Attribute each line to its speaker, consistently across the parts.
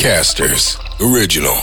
Speaker 1: Podcasters Original.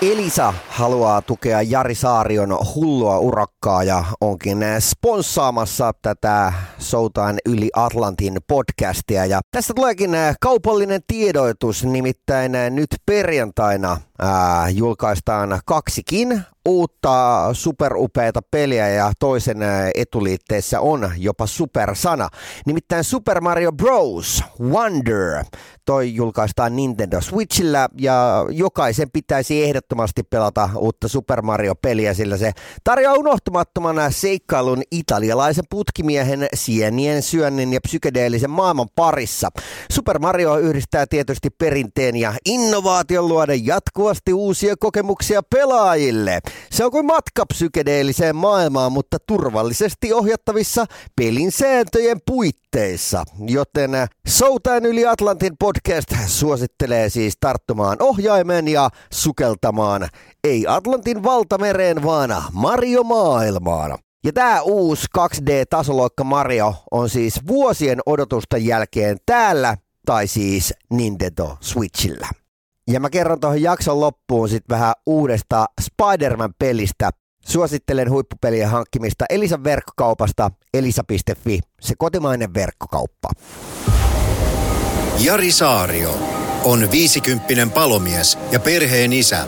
Speaker 2: Elisa haluaa tukea Jari Saarion hullua urakkaa ja onkin sponssaamassa tätä Soutaan yli Atlantin podcastia. Ja tästä tuleekin kaupallinen tiedoitus, nimittäin nyt perjantaina ää, julkaistaan kaksikin uutta superupeata peliä ja toisen etuliitteessä on jopa supersana. Nimittäin Super Mario Bros. Wonder. Toi julkaistaan Nintendo Switchillä ja jokaisen pitäisi ehdottomasti pelata uutta Super Mario-peliä, sillä se tarjoaa unohtumattomana seikkailun italialaisen putkimiehen sienien syönnin ja psykedeellisen maailman parissa. Super Mario yhdistää tietysti perinteen ja innovaation luoda jatkuvasti uusia kokemuksia pelaajille. Se on kuin matka psykedeelliseen maailmaan, mutta turvallisesti ohjattavissa pelin sääntöjen puitteissa. Joten Soutain yli Atlantin podcast suosittelee siis tarttumaan ohjaimen ja sukeltamaan ei Atlantin valtamereen, vaan Mario maailmaan. Ja tämä uusi 2D-tasoloikka Mario on siis vuosien odotusten jälkeen täällä, tai siis Nintendo Switchillä. Ja mä kerron tuohon jakson loppuun sitten vähän uudesta Spider-Man-pelistä. Suosittelen huippupelien hankkimista Elisan verkkokaupasta elisa.fi, se kotimainen verkkokauppa.
Speaker 3: Jari Saario on viisikymppinen palomies ja perheen isä,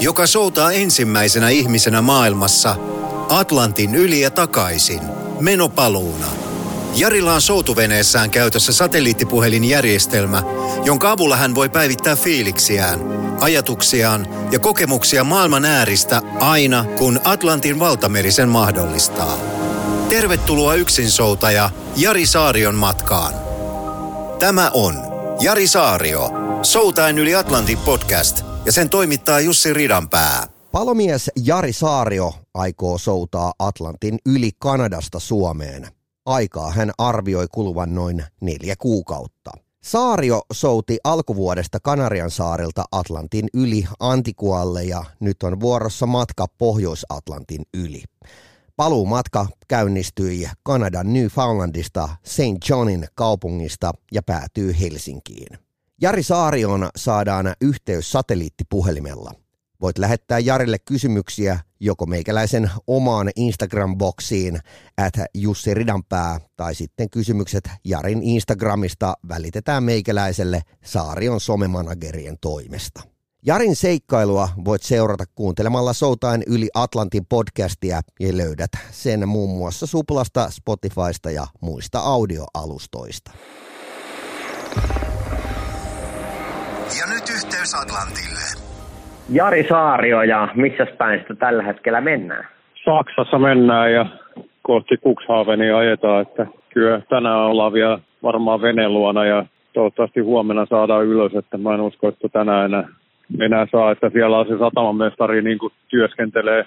Speaker 3: joka soutaa ensimmäisenä ihmisenä maailmassa Atlantin yli ja takaisin menopaluuna – Jarilla on soutuveneessään käytössä satelliittipuhelinjärjestelmä, jonka avulla hän voi päivittää fiiliksiään, ajatuksiaan ja kokemuksia maailman ääristä aina, kun Atlantin valtameri sen mahdollistaa. Tervetuloa yksinsoutaja Jari Saarion matkaan. Tämä on Jari Saario, Soutain yli Atlantin podcast ja sen toimittaa Jussi Ridanpää.
Speaker 2: Palomies Jari Saario aikoo soutaa Atlantin yli Kanadasta Suomeen. Aikaa hän arvioi kuluvan noin neljä kuukautta. Saario souti alkuvuodesta Kanarian saarilta Atlantin yli Antikualle ja nyt on vuorossa matka Pohjois-Atlantin yli. Paluumatka käynnistyi Kanadan Newfoundlandista St. Johnin kaupungista ja päätyy Helsinkiin. Jari Saarion saadaan yhteys satelliittipuhelimella – Voit lähettää Jarille kysymyksiä joko meikäläisen omaan Instagram-boksiin at Jussi Ridanpää tai sitten kysymykset Jarin Instagramista välitetään meikäläiselle Saarion somemanagerien toimesta. Jarin seikkailua voit seurata kuuntelemalla Soutain yli Atlantin podcastia ja löydät sen muun muassa Suplasta, Spotifysta ja muista audioalustoista.
Speaker 3: Ja nyt yhteys Atlantille.
Speaker 4: Jari Saario ja missä päin sitä tällä hetkellä mennään?
Speaker 5: Saksassa mennään ja kohti Cuxhavenia ajetaan, että kyllä tänään ollaan vielä varmaan veneluona ja toivottavasti huomenna saadaan ylös, että mä en usko, että tänään enää, enää saa, että siellä on se satamamestari niin kuin työskentelee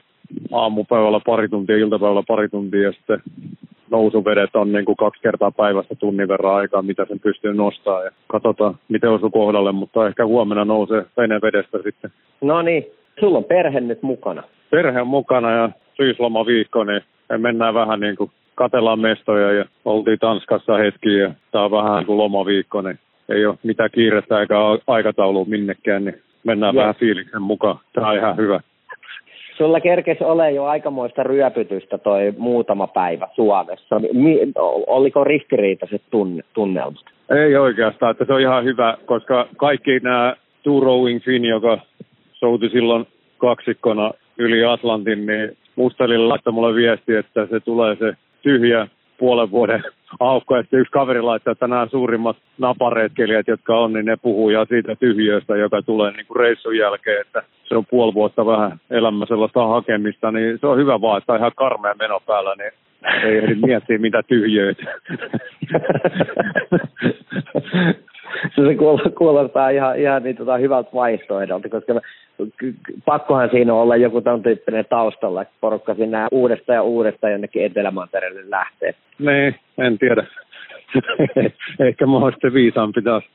Speaker 5: aamupäivällä pari tuntia, iltapäivällä pari tuntia ja sitten nousuvedet on niin kuin kaksi kertaa päivässä tunnin verran aikaa, mitä sen pystyy nostamaan. Ja katsotaan, miten osuu kohdalle, mutta ehkä huomenna nousee venevedestä sitten.
Speaker 4: No niin, sulla on perhe nyt mukana.
Speaker 5: Perhe on mukana ja viikko, niin mennään vähän niin kuin katellaan mestoja ja oltiin Tanskassa hetki ja tämä on vähän kuin lomaviikko, niin ei ole mitään kiirettä eikä aikataulua minnekään, niin mennään yes. vähän fiiliksen mukaan. Tämä on ihan hyvä.
Speaker 4: Sulla kerkesi ole jo aikamoista ryöpytystä toi muutama päivä Suomessa. Oliko ristiriitaiset tunne- tunnelmat?
Speaker 5: Ei oikeastaan, että se on ihan hyvä, koska kaikki nämä Two Rowing Fin, joka souti silloin kaksikkona yli Atlantin, niin Mustelilla laittoi mulle viesti, että se tulee se tyhjä puolen vuoden aukko. Ja yksi kaveri laittaa, että nämä suurimmat napareitkelijät, jotka on, niin ne puhuu ja siitä tyhjöstä, joka tulee niin kuin reissun jälkeen, että se on puoli vuotta vähän elämä sellaista hakemista, niin se on hyvä vaan, että on ihan karmea meno päällä, niin ei ehdi miettiä mitä tyhjöitä.
Speaker 4: se kuulostaa ihan, ihan niin tota hyvältä vaihtoehdolta, koska pakkohan siinä olla joku tämän tyyppinen taustalla, että porukka sinne uudesta ja uudesta jonnekin Etelämantereelle lähtee.
Speaker 5: Niin, en tiedä. Ehkä mä sitten viisaan pitäisi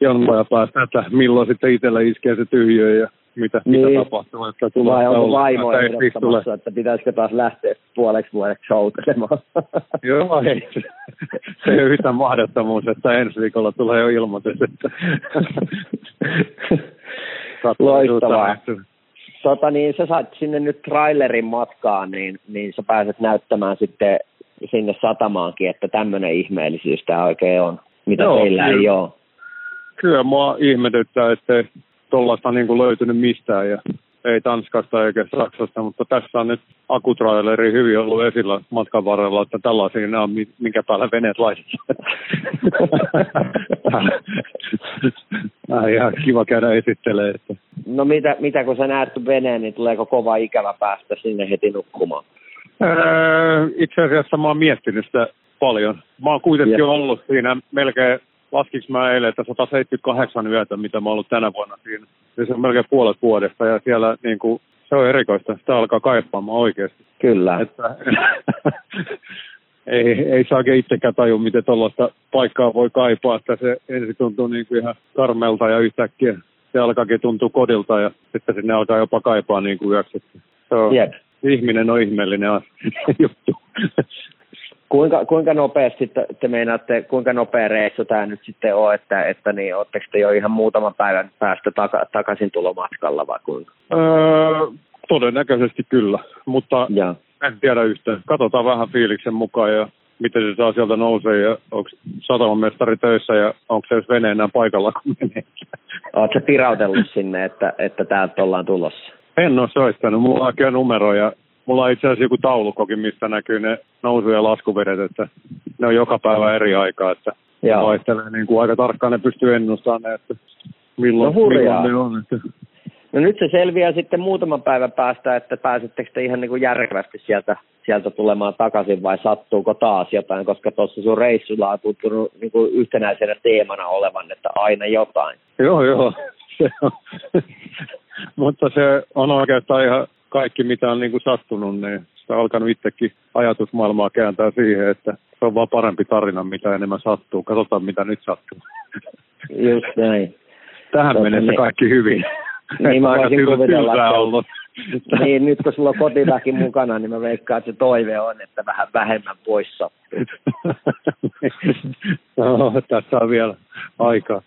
Speaker 5: jonoja päästä, että milloin sitten itsellä iskee se tyhjö ja mitä,
Speaker 4: Niin.
Speaker 5: mitä tapahtuu. Että tulee
Speaker 4: Vai onko vaimo
Speaker 5: ei siis
Speaker 4: ehdottamassa, että pitäisikö taas lähteä puoleksi vuodeksi shoutelemaan?
Speaker 5: Joo, ei. Se, ei ole yhtään mahdottomuus, että ensi viikolla tulee jo ilmoitus, että
Speaker 4: Loistavaa. Tota niin, sä saat sinne nyt trailerin matkaan, niin, niin sä pääset näyttämään sitten sinne satamaankin, että tämmöinen ihmeellisyys tämä oikein on, mitä
Speaker 5: Joo,
Speaker 4: teillä ei
Speaker 5: kyllä.
Speaker 4: ole.
Speaker 5: Kyllä mua ihmetyttää, ettei tuollaista niin kuin löytynyt mistään ja ei Tanskasta eikä Saksasta, mutta tässä on nyt akutraileri hyvin ollut esillä matkan varrella, että tällaisia nämä on, mi- minkä päällä veneet laitetaan. Tämä on ihan kiva käydä esittelee, että
Speaker 4: No mitä, mitä kun sä näet veneen, niin tuleeko kova ikävä päästä sinne heti nukkumaan?
Speaker 5: Öö, itse asiassa mä oon miettinyt sitä paljon. Mä oon kuitenkin
Speaker 4: Jep.
Speaker 5: ollut siinä melkein, laskiks mä eilen, että 178 yötä, mitä mä oon ollut tänä vuonna siinä. Ja se on melkein puolet vuodesta ja siellä niin kuin, se on erikoista. Sitä alkaa kaipaamaan oikeasti.
Speaker 4: Kyllä.
Speaker 5: Että, ei, ei saa oikein itsekään tajua, miten tuollaista paikkaa voi kaipaa, että se ensin tuntuu niin kuin ihan karmelta ja yhtäkkiä se alkaakin tuntua kodilta ja sitten sinne alkaa jopa kaipaa niin kuin yöksi. Se on,
Speaker 4: Jep.
Speaker 5: ihminen on ihmeellinen juttu.
Speaker 4: Kuinka, kuinka nopeasti te, te meinaatte, kuinka nopea reissu tämä nyt sitten on, että, että niin, ootteko te jo ihan muutaman päivän päästä taka, takaisin tulomatkalla vai kuinka?
Speaker 5: öö, todennäköisesti kyllä, mutta
Speaker 4: Ja.
Speaker 5: en tiedä yhtään. Katsotaan vähän fiiliksen mukaan ja miten se saa sieltä nousee ja onko satamamestari töissä ja onko se vene enää paikalla, kun menee.
Speaker 4: Oletko pirautellut sinne, että, että täältä ollaan tulossa?
Speaker 5: En ole soittanut, mulla on oikein numero ja mulla on itse asiassa joku taulukokin, mistä näkyy ne nousu- ja laskuvedet, että ne on joka päivä eri aikaa, että
Speaker 4: Joo.
Speaker 5: vaihtelee niin kuin aika tarkkaan, ne pystyy ennustamaan ne, että milloin,
Speaker 4: No hurjaa.
Speaker 5: milloin ne on. Että
Speaker 4: No nyt se selviää sitten muutaman päivän päästä, että pääsettekö te ihan niin kuin järkevästi sieltä, sieltä tulemaan takaisin vai sattuuko taas jotain, koska tuossa sun reissulla on tuntunut niin kuin yhtenäisenä teemana olevan, että aina jotain.
Speaker 5: Joo, joo. Se on. Mutta se on oikeastaan ihan kaikki, mitä on niin kuin sattunut, niin sitä on alkanut itsekin ajatusmaailmaa kääntää siihen, että se on vaan parempi tarina, mitä enemmän sattuu. Katsotaan, mitä nyt sattuu.
Speaker 4: Just näin.
Speaker 5: Tähän
Speaker 4: Totta
Speaker 5: mennessä
Speaker 4: niin.
Speaker 5: kaikki hyvin.
Speaker 4: Niin mä
Speaker 5: Aika
Speaker 4: voisin kuvitella, että-
Speaker 5: ollut.
Speaker 4: Niin, nyt kun sulla on kotiväki mukana, niin mä veikkaan, että se toive on, että vähän vähemmän pois sattuu.
Speaker 5: no, tässä on vielä aikaa.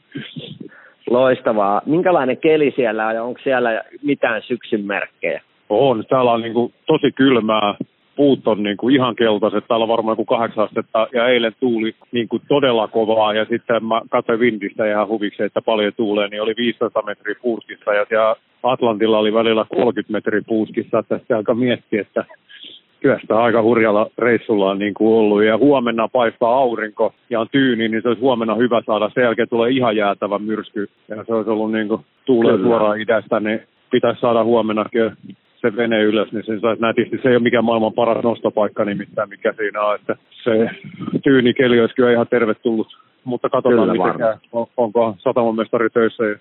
Speaker 4: Loistavaa. Minkälainen keli siellä on ja onko siellä mitään syksyn merkkejä?
Speaker 5: On, täällä on niin kuin tosi kylmää. Puut on niin kuin ihan keltaiset, täällä on varmaan joku kahdeksan astetta. Ja eilen tuuli niin kuin todella kovaa. Ja sitten mä katsoin vintistä ihan huviksi, että paljon tuulee, niin oli 15 metriä puuskissa. Ja siellä Atlantilla oli välillä 30 metriä puuskissa, että sitten alkaa miettiä, että kyllä sitä aika hurjalla reissulla on niin kuin ollut. Ja huomenna paistaa aurinko ja on tyyni, niin se olisi huomenna hyvä saada. Sen jälkeen tulee ihan jäätävä myrsky. Ja se olisi ollut niin kuin tuulee suoraan idästä, niin pitäisi saada huomennakin se vene ylös, niin sen saisi nätisti. Se ei ole mikään maailman paras nostopaikka nimittäin, mikä siinä on, että se tyyni keli olisi kyllä ihan tervetullut. Mutta katsotaan,
Speaker 4: Kyllä
Speaker 5: miten
Speaker 4: varmaan.
Speaker 5: käy. On, onko satamamestari töissä ja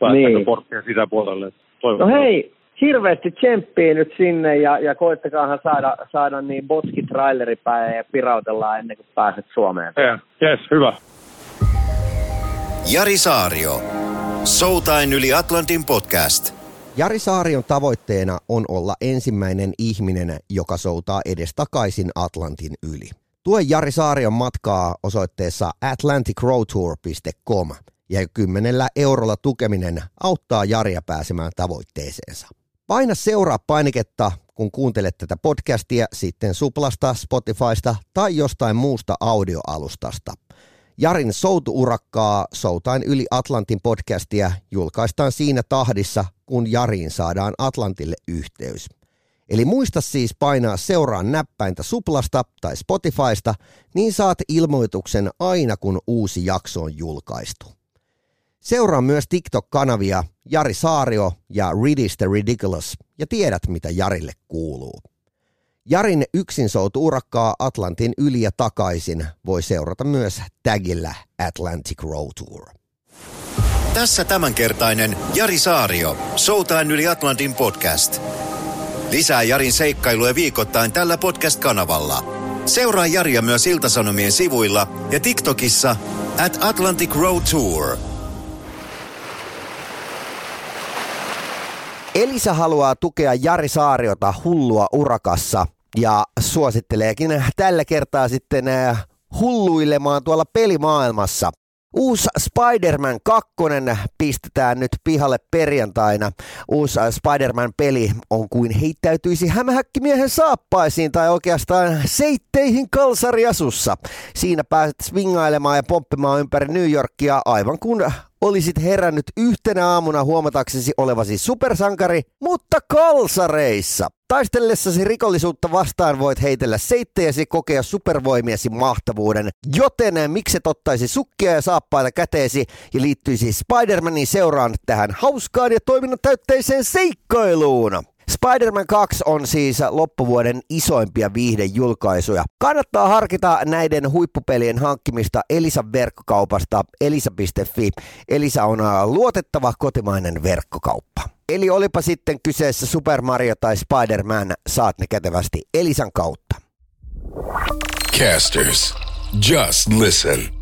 Speaker 5: päästääkö
Speaker 4: Niin.
Speaker 5: porttien sisäpuolelle.
Speaker 4: No hei, hirveästi tsemppiä nyt sinne ja, ja koittakaahan saada, saada niin botski traileripäin ja pirautellaan ennen kuin pääset Suomeen.
Speaker 5: Yeah. Yes, hyvä.
Speaker 3: Jari Saario. Soutain yli Atlantin podcast.
Speaker 2: Jari Saarion tavoitteena on olla ensimmäinen ihminen, joka soutaa edes takaisin Atlantin yli. Tue Jari Saarion matkaa osoitteessa atlanticroadtour.com ja kymmenellä eurolla tukeminen auttaa Jaria pääsemään tavoitteeseensa. Paina seuraa painiketta, kun kuuntelet tätä podcastia sitten Suplasta, Spotifysta tai jostain muusta audioalustasta. Jarin soutuurakkaa Soutain yli Atlantin podcastia julkaistaan siinä tahdissa, kun Jariin saadaan Atlantille yhteys. Eli muista siis painaa seuraa näppäintä Suplasta tai Spotifysta, niin saat ilmoituksen aina kun uusi jakso on julkaistu. Seuraa myös TikTok-kanavia Jari Saario ja Ridis the Ridiculous ja tiedät mitä Jarille kuuluu. Jarin yksin urakkaa Atlantin yli ja takaisin voi seurata myös tagillä Atlantic Road Tour.
Speaker 3: Tässä tämänkertainen Jari Saario. Soutain yli Atlantin podcast. Lisää Jarin seikkailuja viikoittain tällä podcast-kanavalla. Seuraa Jaria myös Iltasanomien sivuilla ja TikTokissa at Atlantic Road Tour.
Speaker 2: Elisa haluaa tukea Jari Saariota hullua urakassa ja suositteleekin tällä kertaa sitten äh, hulluilemaan tuolla pelimaailmassa. Uusi Spider-Man 2 pistetään nyt pihalle perjantaina. Uusi äh, Spider-Man-peli on kuin heittäytyisi hämähäkkimiehen saappaisiin tai oikeastaan seitteihin kalsariasussa. Siinä pääset swingailemaan ja pomppimaan ympäri New Yorkia aivan kuin olisit herännyt yhtenä aamuna huomataksesi olevasi supersankari, mutta kalsareissa. Taistellessasi rikollisuutta vastaan voit heitellä seittejäsi kokea supervoimiesi mahtavuuden, joten mikset ottaisi sukkia ja saappaita käteesi ja liittyisi Spider-Manin seuraan tähän hauskaan ja toiminnan täytteiseen seikkailuun. Spider-Man 2 on siis loppuvuoden isoimpia viihdejulkaisuja. Kannattaa harkita näiden huippupelien hankkimista Elisan verkkokaupasta elisa.fi. Elisa on luotettava kotimainen verkkokauppa. Eli olipa sitten kyseessä Super Mario tai Spider-Man, saat ne kätevästi Elisan kautta.
Speaker 1: Casters, just listen.